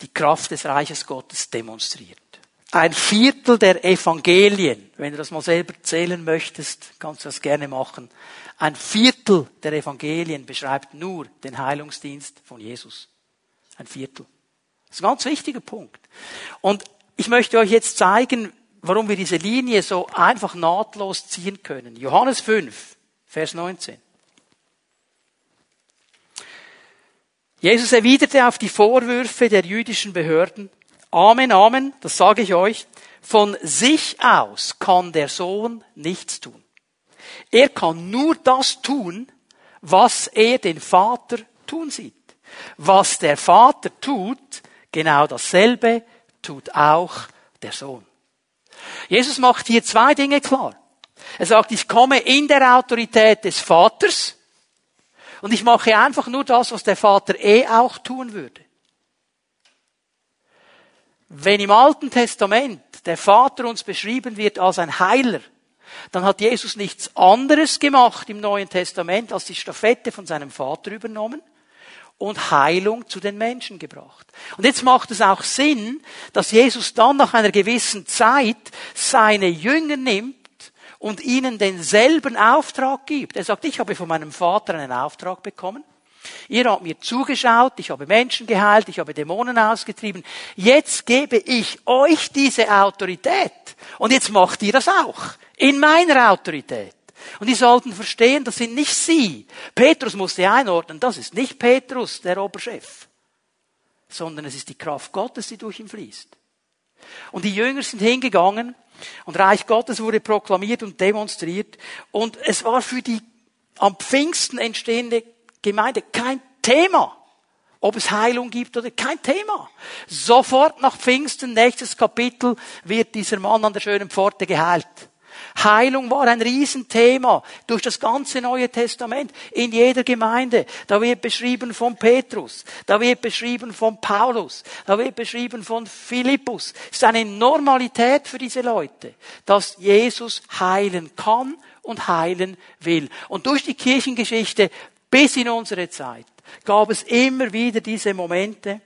die Kraft des Reiches Gottes demonstriert ein Viertel der Evangelien, wenn du das mal selber zählen möchtest, kannst du das gerne machen. Ein Viertel der Evangelien beschreibt nur den Heilungsdienst von Jesus. Ein Viertel. Das ist ein ganz wichtiger Punkt. Und ich möchte euch jetzt zeigen, warum wir diese Linie so einfach nahtlos ziehen können. Johannes 5, Vers 19. Jesus erwiderte auf die Vorwürfe der jüdischen Behörden, Amen, Amen, das sage ich euch. Von sich aus kann der Sohn nichts tun. Er kann nur das tun, was er den Vater tun sieht. Was der Vater tut, genau dasselbe tut auch der Sohn. Jesus macht hier zwei Dinge klar. Er sagt, ich komme in der Autorität des Vaters und ich mache einfach nur das, was der Vater eh auch tun würde. Wenn im Alten Testament der Vater uns beschrieben wird als ein Heiler, dann hat Jesus nichts anderes gemacht im Neuen Testament, als die Stafette von seinem Vater übernommen und Heilung zu den Menschen gebracht. Und jetzt macht es auch Sinn, dass Jesus dann nach einer gewissen Zeit seine Jünger nimmt und ihnen denselben Auftrag gibt. Er sagt, ich habe von meinem Vater einen Auftrag bekommen. Ihr habt mir zugeschaut, ich habe Menschen geheilt, ich habe Dämonen ausgetrieben. Jetzt gebe ich euch diese Autorität. Und jetzt macht ihr das auch. In meiner Autorität. Und die sollten verstehen, das sind nicht sie. Petrus musste einordnen, das ist nicht Petrus, der Oberchef. Sondern es ist die Kraft Gottes, die durch ihn fließt. Und die Jünger sind hingegangen und Reich Gottes wurde proklamiert und demonstriert. Und es war für die am Pfingsten entstehende Gemeinde kein Thema. Ob es Heilung gibt oder kein Thema. Sofort nach Pfingsten, nächstes Kapitel, wird dieser Mann an der schönen Pforte geheilt. Heilung war ein Riesenthema durch das ganze Neue Testament in jeder Gemeinde. Da wird beschrieben von Petrus, da wird beschrieben von Paulus, da wird beschrieben von Philippus. Es ist eine Normalität für diese Leute, dass Jesus heilen kann und heilen will. Und durch die Kirchengeschichte bis in unsere Zeit gab es immer wieder diese Momente,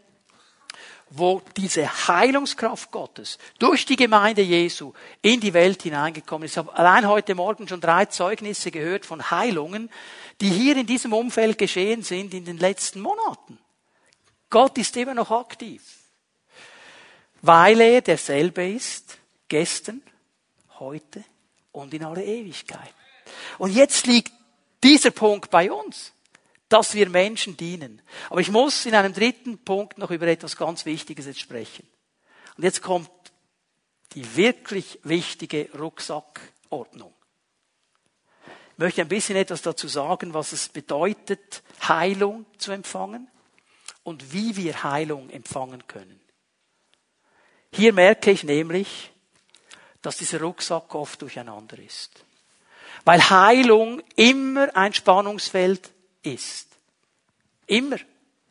wo diese Heilungskraft Gottes durch die Gemeinde Jesu in die Welt hineingekommen ist. Ich habe allein heute Morgen schon drei Zeugnisse gehört von Heilungen, die hier in diesem Umfeld geschehen sind in den letzten Monaten. Gott ist immer noch aktiv. weil er derselbe ist, gestern, heute und in alle Ewigkeit. Und jetzt liegt dieser Punkt bei uns, dass wir Menschen dienen. Aber ich muss in einem dritten Punkt noch über etwas ganz Wichtiges jetzt sprechen. Und jetzt kommt die wirklich wichtige Rucksackordnung. Ich möchte ein bisschen etwas dazu sagen, was es bedeutet, Heilung zu empfangen und wie wir Heilung empfangen können. Hier merke ich nämlich, dass dieser Rucksack oft durcheinander ist. Weil Heilung immer ein Spannungsfeld ist. Immer.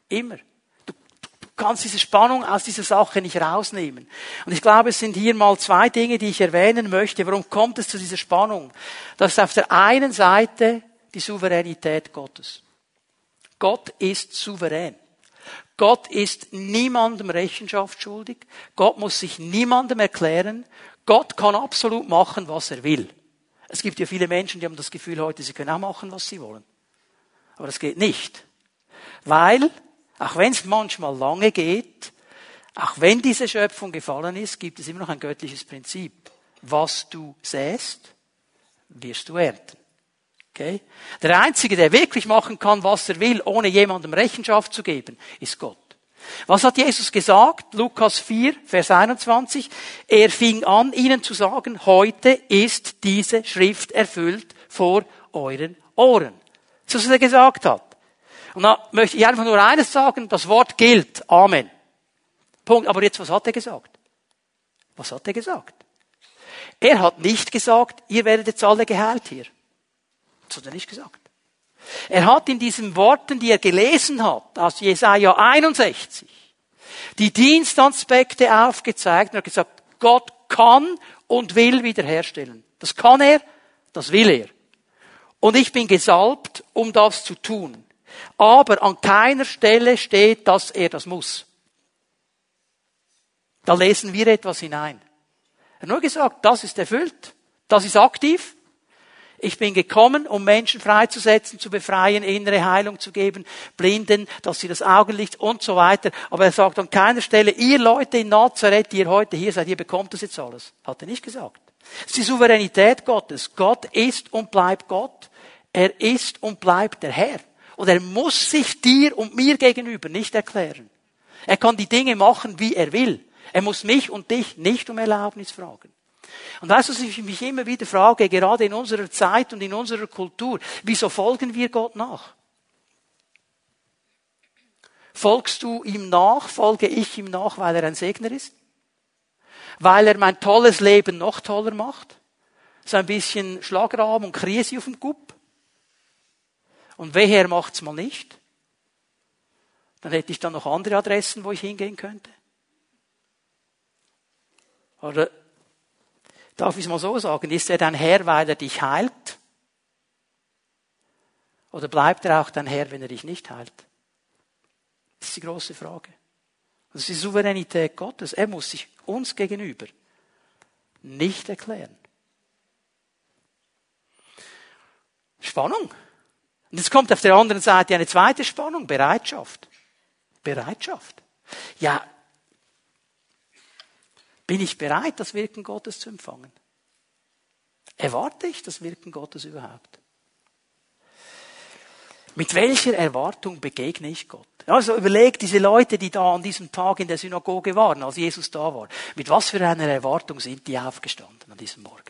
Immer. Du, du kannst diese Spannung aus dieser Sache nicht rausnehmen. Und ich glaube, es sind hier mal zwei Dinge, die ich erwähnen möchte. Warum kommt es zu dieser Spannung? Das ist auf der einen Seite die Souveränität Gottes. Gott ist souverän. Gott ist niemandem Rechenschaft schuldig. Gott muss sich niemandem erklären. Gott kann absolut machen, was er will. Es gibt ja viele Menschen, die haben das Gefühl heute, sie können auch machen, was sie wollen. Aber das geht nicht. Weil, auch wenn es manchmal lange geht, auch wenn diese Schöpfung gefallen ist, gibt es immer noch ein göttliches Prinzip. Was du säst, wirst du ernten. Okay? Der Einzige, der wirklich machen kann, was er will, ohne jemandem Rechenschaft zu geben, ist Gott. Was hat Jesus gesagt? Lukas 4, Vers 21. Er fing an, ihnen zu sagen, heute ist diese Schrift erfüllt vor euren Ohren. Ist, was er gesagt hat. Und da möchte ich einfach nur eines sagen, das Wort gilt. Amen. Punkt. Aber jetzt, was hat er gesagt? Was hat er gesagt? Er hat nicht gesagt, ihr werdet jetzt alle geheilt hier. Das hat er nicht gesagt. Er hat in diesen Worten, die er gelesen hat, aus Jesaja 61, die Dienstaspekte aufgezeigt und hat gesagt, Gott kann und will wiederherstellen. Das kann er, das will er. Und ich bin gesalbt, um das zu tun. Aber an keiner Stelle steht, dass er das muss. Da lesen wir etwas hinein. Er hat nur gesagt, das ist erfüllt, das ist aktiv, ich bin gekommen, um Menschen freizusetzen, zu befreien, innere Heilung zu geben, Blinden, dass sie das Augenlicht und so weiter. Aber er sagt an keiner Stelle, ihr Leute in Nazareth, die ihr heute hier seid, ihr bekommt das jetzt alles. Hat er nicht gesagt. Das ist die Souveränität Gottes. Gott ist und bleibt Gott. Er ist und bleibt der Herr. Und er muss sich dir und mir gegenüber nicht erklären. Er kann die Dinge machen, wie er will. Er muss mich und dich nicht um Erlaubnis fragen. Und weißt du, was ich mich immer wieder frage, gerade in unserer Zeit und in unserer Kultur, wieso folgen wir Gott nach? Folgst du ihm nach, folge ich ihm nach, weil er ein Segner ist? Weil er mein tolles Leben noch toller macht? So ein bisschen Schlagrahmen und Krise auf dem Gupp? Und wehe, er macht's mal nicht? Dann hätte ich dann noch andere Adressen, wo ich hingehen könnte. Oder darf ich es mal so sagen, ist er dein Herr, weil er dich heilt? Oder bleibt er auch dein Herr, wenn er dich nicht heilt? Das ist die große Frage. Das ist die Souveränität Gottes. Er muss sich uns gegenüber nicht erklären. Spannung. Und jetzt kommt auf der anderen Seite eine zweite Spannung, Bereitschaft. Bereitschaft. Ja, bin ich bereit, das Wirken Gottes zu empfangen? Erwarte ich das Wirken Gottes überhaupt? Mit welcher Erwartung begegne ich Gott? Also überleg diese Leute, die da an diesem Tag in der Synagoge waren, als Jesus da war. Mit was für einer Erwartung sind die aufgestanden an diesem Morgen?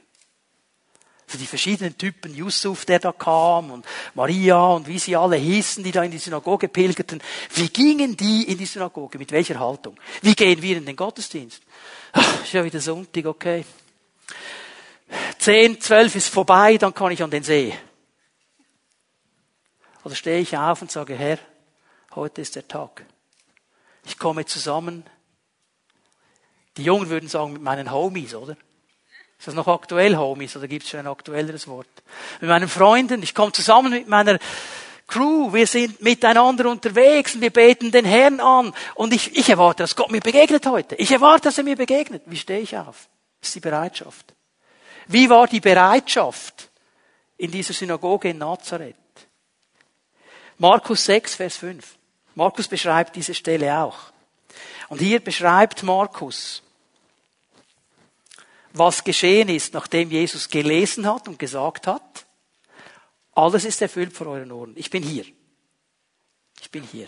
Also die verschiedenen Typen, Yusuf, der da kam, und Maria und wie sie alle hießen, die da in die Synagoge pilgerten. Wie gingen die in die Synagoge? Mit welcher Haltung? Wie gehen wir in den Gottesdienst? Ach, ist ja wieder Sonntag, okay. Zehn, zwölf ist vorbei, dann kann ich an den See. Oder stehe ich auf und sage, Herr, heute ist der Tag. Ich komme zusammen. Die Jungen würden sagen, mit meinen Homies, oder? Ist das noch aktuell, Homies, oder gibt es schon ein aktuelleres Wort? Mit meinen Freunden, ich komme zusammen mit meiner Crew, wir sind miteinander unterwegs und wir beten den Herrn an. Und ich, ich erwarte, dass Gott mir begegnet heute. Ich erwarte, dass er mir begegnet. Wie stehe ich auf? Ist die Bereitschaft. Wie war die Bereitschaft in dieser Synagoge in Nazareth? Markus 6, Vers 5. Markus beschreibt diese Stelle auch. Und hier beschreibt Markus, was geschehen ist, nachdem Jesus gelesen hat und gesagt hat, alles ist erfüllt vor euren Ohren. Ich bin hier. Ich bin hier.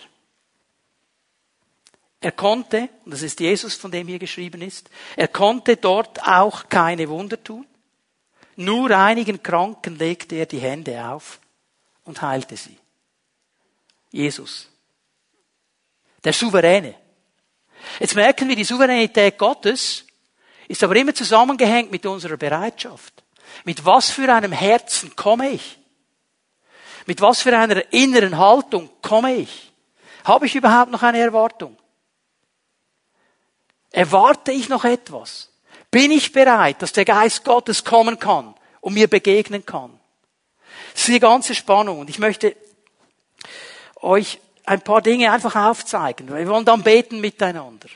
Er konnte, und das ist Jesus, von dem hier geschrieben ist, er konnte dort auch keine Wunder tun. Nur einigen Kranken legte er die Hände auf und heilte sie. Jesus. Der Souveräne. Jetzt merken wir, die Souveränität Gottes ist aber immer zusammengehängt mit unserer Bereitschaft. Mit was für einem Herzen komme ich? Mit was für einer inneren Haltung komme ich? Habe ich überhaupt noch eine Erwartung? Erwarte ich noch etwas? Bin ich bereit, dass der Geist Gottes kommen kann und mir begegnen kann? Das ist die ganze Spannung. Und ich möchte euch ein paar Dinge einfach aufzeigen. Wir wollen dann beten miteinander.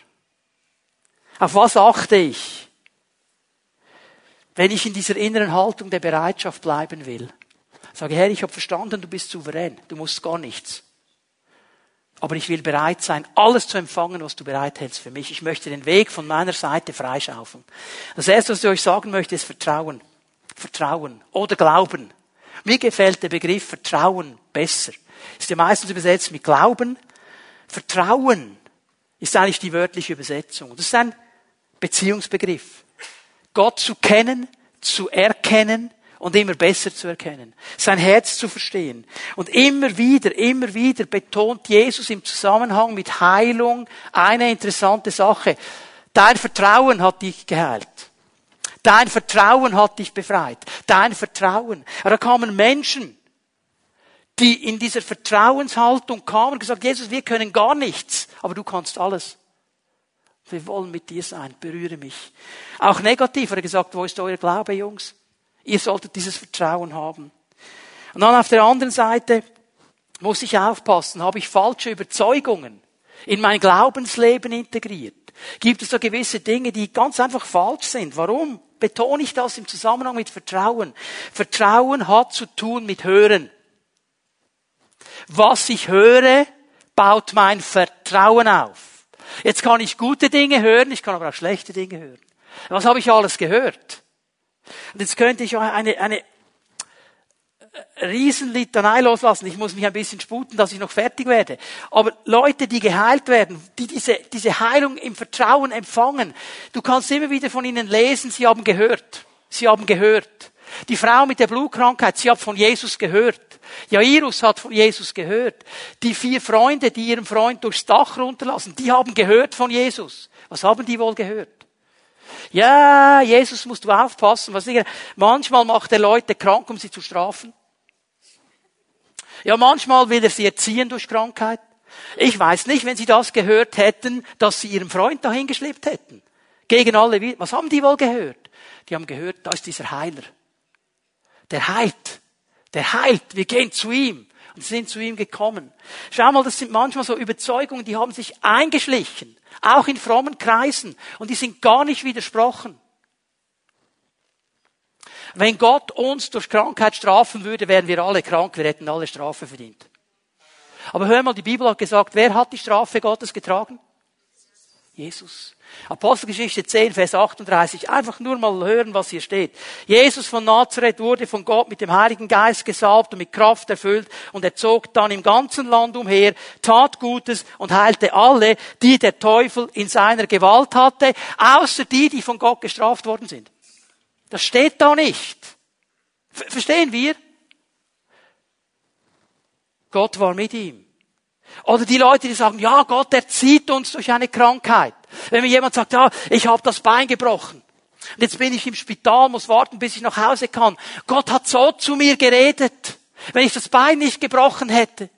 Auf was achte ich, wenn ich in dieser inneren Haltung der Bereitschaft bleiben will? Sage, Herr, ich habe verstanden, du bist souverän, du musst gar nichts. Aber ich will bereit sein, alles zu empfangen, was du bereithältst für mich. Ich möchte den Weg von meiner Seite freischaufeln. Das erste, was ich euch sagen möchte, ist Vertrauen. Vertrauen oder Glauben. Mir gefällt der Begriff Vertrauen besser. Ist ja meistens übersetzt mit Glauben. Vertrauen ist eigentlich die wörtliche Übersetzung. Das ist ein Beziehungsbegriff. Gott zu kennen, zu erkennen, und immer besser zu erkennen, sein Herz zu verstehen. Und immer wieder, immer wieder betont Jesus im Zusammenhang mit Heilung eine interessante Sache. Dein Vertrauen hat dich geheilt. Dein Vertrauen hat dich befreit. Dein Vertrauen. Aber da kamen Menschen, die in dieser Vertrauenshaltung kamen und gesagt, Jesus, wir können gar nichts, aber du kannst alles. Wir wollen mit dir sein, berühre mich. Auch negativ hat er gesagt, wo ist euer Glaube, Jungs? Ihr solltet dieses Vertrauen haben. Und dann auf der anderen Seite muss ich aufpassen, habe ich falsche Überzeugungen in mein Glaubensleben integriert? Gibt es da gewisse Dinge, die ganz einfach falsch sind? Warum betone ich das im Zusammenhang mit Vertrauen? Vertrauen hat zu tun mit Hören. Was ich höre, baut mein Vertrauen auf. Jetzt kann ich gute Dinge hören, ich kann aber auch schlechte Dinge hören. Was habe ich alles gehört? Und jetzt könnte ich eine, eine Riesenlitanei loslassen. Ich muss mich ein bisschen sputen, dass ich noch fertig werde. Aber Leute, die geheilt werden, die diese, diese Heilung im Vertrauen empfangen, du kannst immer wieder von ihnen lesen, sie haben gehört. Sie haben gehört. Die Frau mit der Blutkrankheit, sie hat von Jesus gehört. Jairus hat von Jesus gehört. Die vier Freunde, die ihren Freund durchs Dach runterlassen, die haben gehört von Jesus. Was haben die wohl gehört? Ja, Jesus musst du aufpassen. Was ich, manchmal macht er Leute krank, um sie zu strafen. Ja, manchmal will er sie erziehen durch Krankheit. Ich weiß nicht, wenn sie das gehört hätten, dass sie ihren Freund dahin geschleppt hätten. Gegen alle. Was haben die wohl gehört? Die haben gehört, da ist dieser Heiler. Der heilt. Der heilt. Wir gehen zu ihm und sind zu ihm gekommen. Schau mal, das sind manchmal so Überzeugungen, die haben sich eingeschlichen. Auch in frommen Kreisen. Und die sind gar nicht widersprochen. Wenn Gott uns durch Krankheit strafen würde, wären wir alle krank, wir hätten alle Strafe verdient. Aber hör mal, die Bibel hat gesagt, wer hat die Strafe Gottes getragen? Jesus. Apostelgeschichte 10, Vers 38. Einfach nur mal hören, was hier steht. Jesus von Nazareth wurde von Gott mit dem Heiligen Geist gesalbt und mit Kraft erfüllt und er zog dann im ganzen Land umher, tat Gutes und heilte alle, die der Teufel in seiner Gewalt hatte, außer die, die von Gott gestraft worden sind. Das steht da nicht. Verstehen wir? Gott war mit ihm. Oder die Leute, die sagen, ja, Gott erzieht uns durch eine Krankheit. Wenn mir jemand sagt, ja, ich habe das Bein gebrochen. Und jetzt bin ich im Spital, muss warten, bis ich nach Hause kann. Gott hat so zu mir geredet. Wenn ich das Bein nicht gebrochen hätte.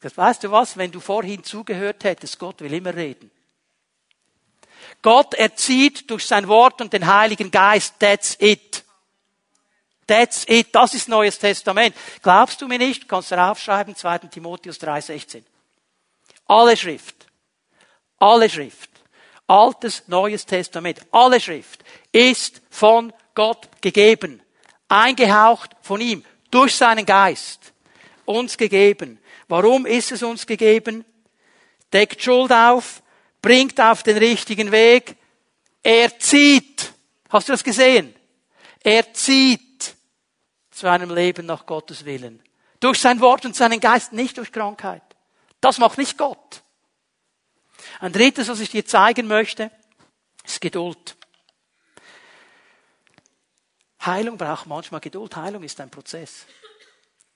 Das weißt du was? Wenn du vorhin zugehört hättest, Gott will immer reden. Gott erzieht durch sein Wort und den Heiligen Geist. That's it. That's it. Das ist Neues Testament. Glaubst du mir nicht? Kannst du aufschreiben, 2. Timotheus 3,16. Alle Schrift. Alle Schrift. Altes, Neues Testament. Alle Schrift ist von Gott gegeben. Eingehaucht von ihm. Durch seinen Geist. Uns gegeben. Warum ist es uns gegeben? Deckt Schuld auf. Bringt auf den richtigen Weg. Er zieht Hast du das gesehen? Er zieht zu einem Leben nach Gottes Willen. Durch sein Wort und seinen Geist, nicht durch Krankheit. Das macht nicht Gott. Ein drittes, was ich dir zeigen möchte, ist Geduld. Heilung braucht manchmal Geduld. Heilung ist ein Prozess.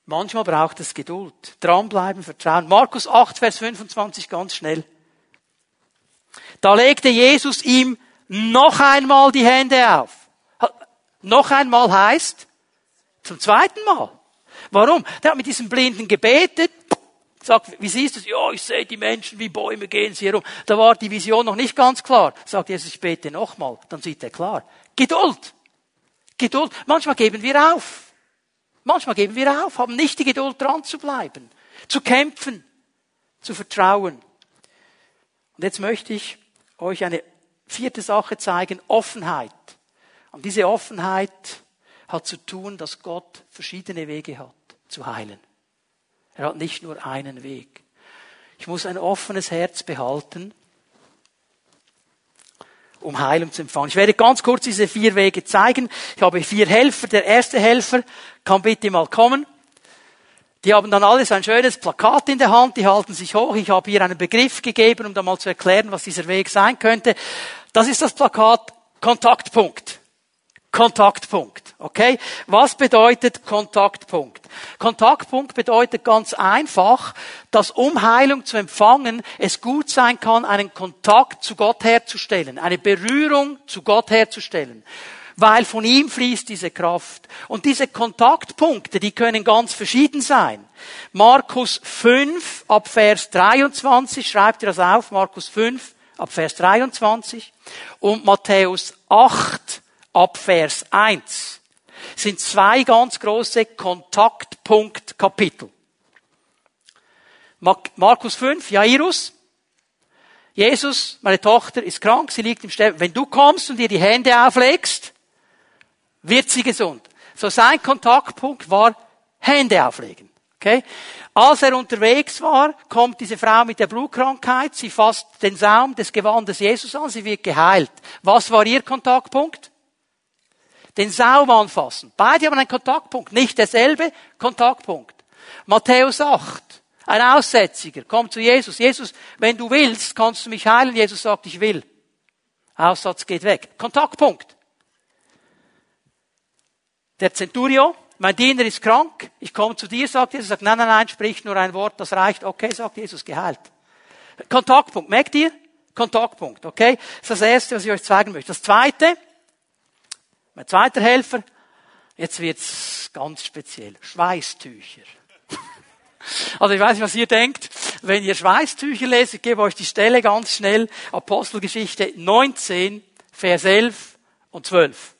Manchmal braucht es Geduld. Dranbleiben, vertrauen. Markus 8, Vers 25 ganz schnell. Da legte Jesus ihm noch einmal die Hände auf. Noch einmal heißt, zum zweiten Mal. Warum? Der hat mit diesem Blinden gebetet, sagt, wie siehst du es? Ja, ich sehe die Menschen wie Bäume gehen sie herum. Da war die Vision noch nicht ganz klar. Sagt Jesus, ich bete nochmal. Dann sieht er klar. Geduld. Geduld. Manchmal geben wir auf. Manchmal geben wir auf, haben nicht die Geduld dran zu bleiben, zu kämpfen, zu vertrauen. Und jetzt möchte ich euch eine vierte Sache zeigen, Offenheit. Und diese Offenheit hat zu tun, dass Gott verschiedene Wege hat, zu heilen. Er hat nicht nur einen Weg. Ich muss ein offenes Herz behalten, um Heilung zu empfangen. Ich werde ganz kurz diese vier Wege zeigen. Ich habe vier Helfer. Der erste Helfer kann bitte mal kommen. Die haben dann alles ein schönes Plakat in der Hand, die halten sich hoch. Ich habe hier einen Begriff gegeben, um da mal zu erklären, was dieser Weg sein könnte. Das ist das Plakat Kontaktpunkt. Kontaktpunkt. Okay? Was bedeutet Kontaktpunkt? Kontaktpunkt bedeutet ganz einfach, dass um Heilung zu empfangen, es gut sein kann, einen Kontakt zu Gott herzustellen, eine Berührung zu Gott herzustellen weil von ihm fließt diese Kraft. Und diese Kontaktpunkte, die können ganz verschieden sein. Markus 5 ab Vers 23, schreibt ihr das auf, Markus 5 ab Vers 23 und Matthäus 8 ab Vers 1 sind zwei ganz große Kontaktpunktkapitel. Markus 5, Jairus. Jesus, meine Tochter ist krank, sie liegt im Sterben. Wenn du kommst und ihr die Hände auflegst, wird sie gesund. So sein Kontaktpunkt war Hände auflegen. Okay? Als er unterwegs war, kommt diese Frau mit der Blutkrankheit, sie fasst den Saum des Gewandes Jesus an, sie wird geheilt. Was war ihr Kontaktpunkt? Den Saum anfassen. Beide haben einen Kontaktpunkt. Nicht derselbe Kontaktpunkt. Matthäus 8. Ein Aussätziger kommt zu Jesus. Jesus, wenn du willst, kannst du mich heilen. Jesus sagt, ich will. Aussatz geht weg. Kontaktpunkt. Der Centurio, mein Diener ist krank. Ich komme zu dir, sagt Jesus. Sagt, nein, nein, nein, sprich nur ein Wort, das reicht. Okay, sagt Jesus, geheilt. Kontaktpunkt. Merkt ihr? Kontaktpunkt, okay? Das ist das Erste, was ich euch zeigen möchte. Das Zweite, mein zweiter Helfer, jetzt wird's ganz speziell. Schweißtücher. Also ich weiß nicht, was ihr denkt. Wenn ihr Schweißtücher lest, ich gebe euch die Stelle ganz schnell. Apostelgeschichte 19, Vers 11 und 12.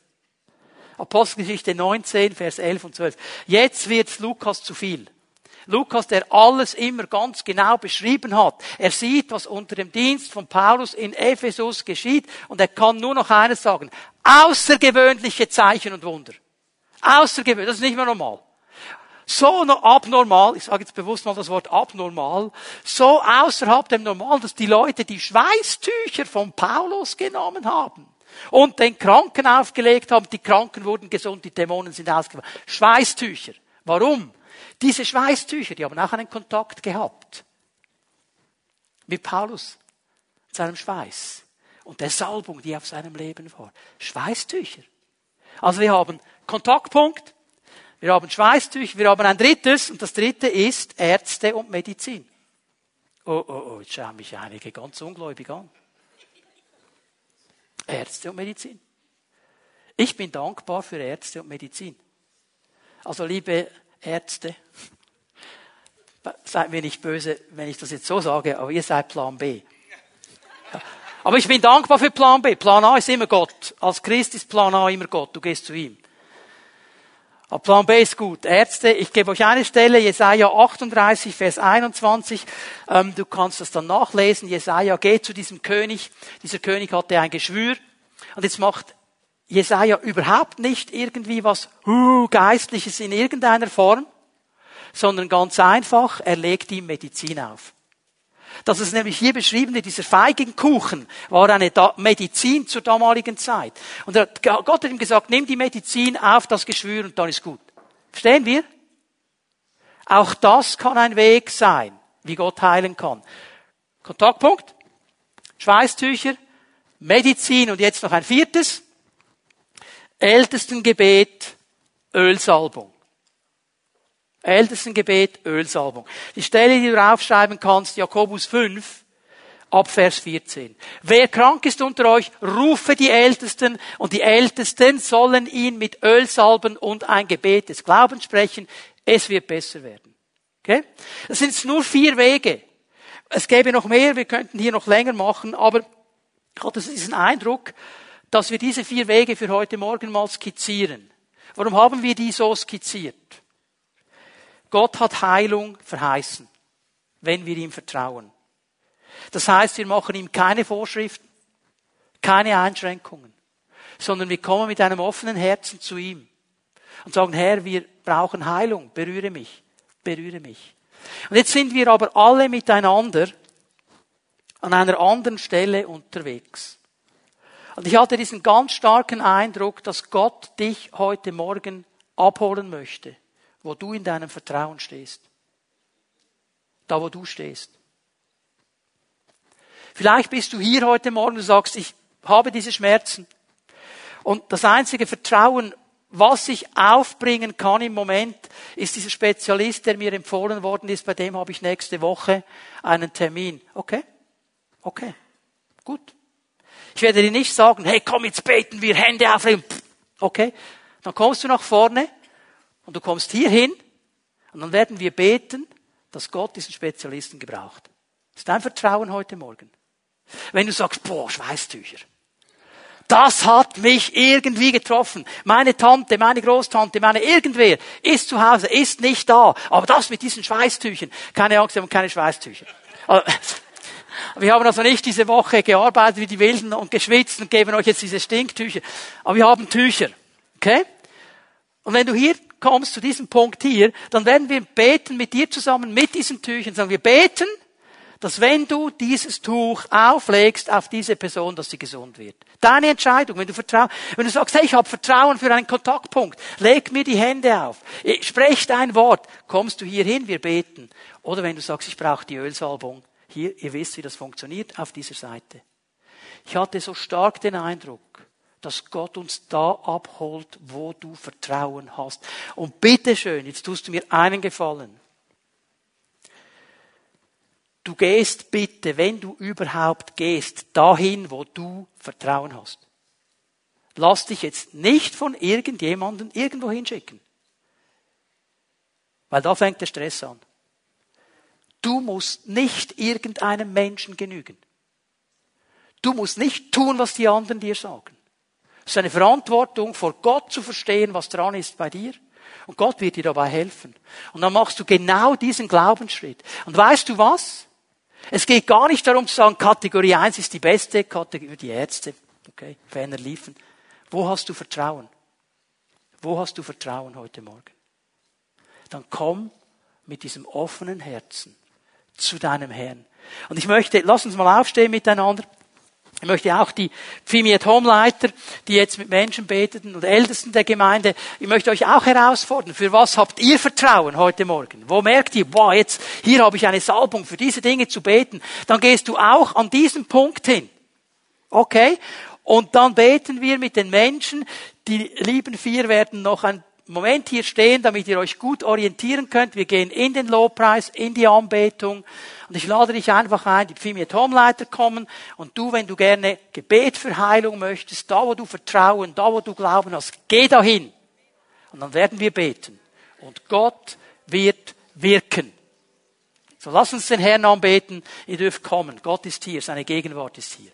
Apostelgeschichte 19, Vers 11 und 12. Jetzt wird's Lukas zu viel. Lukas, der alles immer ganz genau beschrieben hat. Er sieht, was unter dem Dienst von Paulus in Ephesus geschieht und er kann nur noch eines sagen. Außergewöhnliche Zeichen und Wunder. Außergewöhnlich, das ist nicht mehr normal. So abnormal, ich sage jetzt bewusst mal das Wort abnormal, so außerhalb dem Normal, dass die Leute die Schweißtücher von Paulus genommen haben und den Kranken aufgelegt haben, die Kranken wurden gesund, die Dämonen sind ausgewacht. Schweißtücher. Warum? Diese Schweißtücher, die haben auch einen Kontakt gehabt. Mit Paulus, seinem Schweiß. Und der Salbung, die auf seinem Leben war. Schweißtücher. Also wir haben Kontaktpunkt, wir haben Schweißtücher, wir haben ein drittes, und das dritte ist Ärzte und Medizin. Oh, oh, oh, jetzt schauen mich einige ganz ungläubig an. Ärzte und Medizin. Ich bin dankbar für Ärzte und Medizin. Also liebe Ärzte. Seid mir nicht böse, wenn ich das jetzt so sage, aber ihr seid Plan B. Aber ich bin dankbar für Plan B. Plan A ist immer Gott. Als Christ ist Plan A immer Gott. Du gehst zu ihm. Aber Plan B ist gut. Ärzte, ich gebe euch eine Stelle, Jesaja 38, Vers 21. Ähm, du kannst das dann nachlesen. Jesaja geht zu diesem König. Dieser König hatte ein Geschwür. Und jetzt macht Jesaja überhaupt nicht irgendwie was uh, Geistliches in irgendeiner Form, sondern ganz einfach, er legt ihm Medizin auf. Dass es nämlich hier beschrieben dieser Feigenkuchen war eine Medizin zur damaligen Zeit. Und Gott hat ihm gesagt, nimm die Medizin auf das Geschwür und dann ist gut. Verstehen wir? Auch das kann ein Weg sein, wie Gott heilen kann. Kontaktpunkt, Schweißtücher, Medizin und jetzt noch ein viertes. Ältestengebet, Ölsalbung. Ältestengebet, Ölsalbung. Die Stelle, die du aufschreiben kannst, Jakobus 5, ab Vers 14. Wer krank ist unter euch, rufe die Ältesten und die Ältesten sollen ihn mit Öl salben und ein Gebet des Glaubens sprechen. Es wird besser werden. Okay? Das sind nur vier Wege. Es gäbe noch mehr, wir könnten hier noch länger machen, aber ich hatte diesen Eindruck, dass wir diese vier Wege für heute Morgen mal skizzieren. Warum haben wir die so skizziert? Gott hat Heilung verheißen, wenn wir ihm vertrauen. Das heißt, wir machen ihm keine Vorschriften, keine Einschränkungen, sondern wir kommen mit einem offenen Herzen zu ihm und sagen, Herr, wir brauchen Heilung, berühre mich, berühre mich. Und jetzt sind wir aber alle miteinander an einer anderen Stelle unterwegs. Und ich hatte diesen ganz starken Eindruck, dass Gott dich heute Morgen abholen möchte, wo du in deinem Vertrauen stehst. Da, wo du stehst. Vielleicht bist du hier heute Morgen und sagst, ich habe diese Schmerzen. Und das einzige Vertrauen, was ich aufbringen kann im Moment, ist dieser Spezialist, der mir empfohlen worden ist, bei dem habe ich nächste Woche einen Termin. Okay? Okay. Gut. Ich werde dir nicht sagen, hey, komm, jetzt beten wir, Hände auflegen. Okay? Dann kommst du nach vorne und du kommst hier hin und dann werden wir beten, dass Gott diesen Spezialisten gebraucht. Das ist dein Vertrauen heute Morgen. Wenn du sagst, boah, Schweißtücher. Das hat mich irgendwie getroffen. Meine Tante, meine Großtante, meine irgendwer ist zu Hause, ist nicht da. Aber das mit diesen Schweißtüchern. Keine Angst, wir haben keine Schweißtücher. Wir haben also nicht diese Woche gearbeitet wie die Wilden und geschwitzt und geben euch jetzt diese Stinktücher. Aber wir haben Tücher. Okay? Und wenn du hier kommst zu diesem Punkt hier, dann werden wir beten mit dir zusammen mit diesen Tüchern. Sagen wir beten, dass wenn du dieses Tuch auflegst auf diese Person, dass sie gesund wird. Deine Entscheidung, wenn du vertraust, wenn du sagst, hey, ich habe Vertrauen für einen Kontaktpunkt, leg mir die Hände auf, sprech dein Wort, kommst du hier hin, wir beten. Oder wenn du sagst, ich brauche die Ölsalbung, hier, ihr wisst, wie das funktioniert auf dieser Seite. Ich hatte so stark den Eindruck, dass Gott uns da abholt, wo du Vertrauen hast. Und bitteschön, jetzt tust du mir einen Gefallen. Du gehst bitte, wenn du überhaupt gehst, dahin, wo du Vertrauen hast. Lass dich jetzt nicht von irgendjemandem irgendwo hinschicken. Weil da fängt der Stress an. Du musst nicht irgendeinem Menschen genügen. Du musst nicht tun, was die anderen dir sagen. Es ist eine Verantwortung, vor Gott zu verstehen, was dran ist bei dir. Und Gott wird dir dabei helfen. Und dann machst du genau diesen Glaubensschritt. Und weißt du was? Es geht gar nicht darum zu sagen, Kategorie 1 ist die beste, Kategorie die Ärzte. Okay, ferner liefen. Wo hast du Vertrauen? Wo hast du Vertrauen heute Morgen? Dann komm mit diesem offenen Herzen zu deinem Herrn. Und ich möchte, lass uns mal aufstehen miteinander. Ich möchte auch die Pfimi Home Leiter, die jetzt mit Menschen beteten und Ältesten der Gemeinde, ich möchte euch auch herausfordern. Für was habt ihr Vertrauen heute Morgen? Wo merkt ihr, boah, jetzt, hier habe ich eine Salbung, für diese Dinge zu beten. Dann gehst du auch an diesen Punkt hin. Okay? Und dann beten wir mit den Menschen. Die lieben vier werden noch ein Moment hier stehen, damit ihr euch gut orientieren könnt. Wir gehen in den Lobpreis, in die Anbetung. Und ich lade dich einfach ein, die Pfimiet Homeleiter kommen. Und du, wenn du gerne Gebet für Heilung möchtest, da wo du Vertrauen, da wo du Glauben hast, geh dahin. Und dann werden wir beten. Und Gott wird wirken. So lass uns den Herrn anbeten. Ihr dürft kommen. Gott ist hier. Seine Gegenwart ist hier.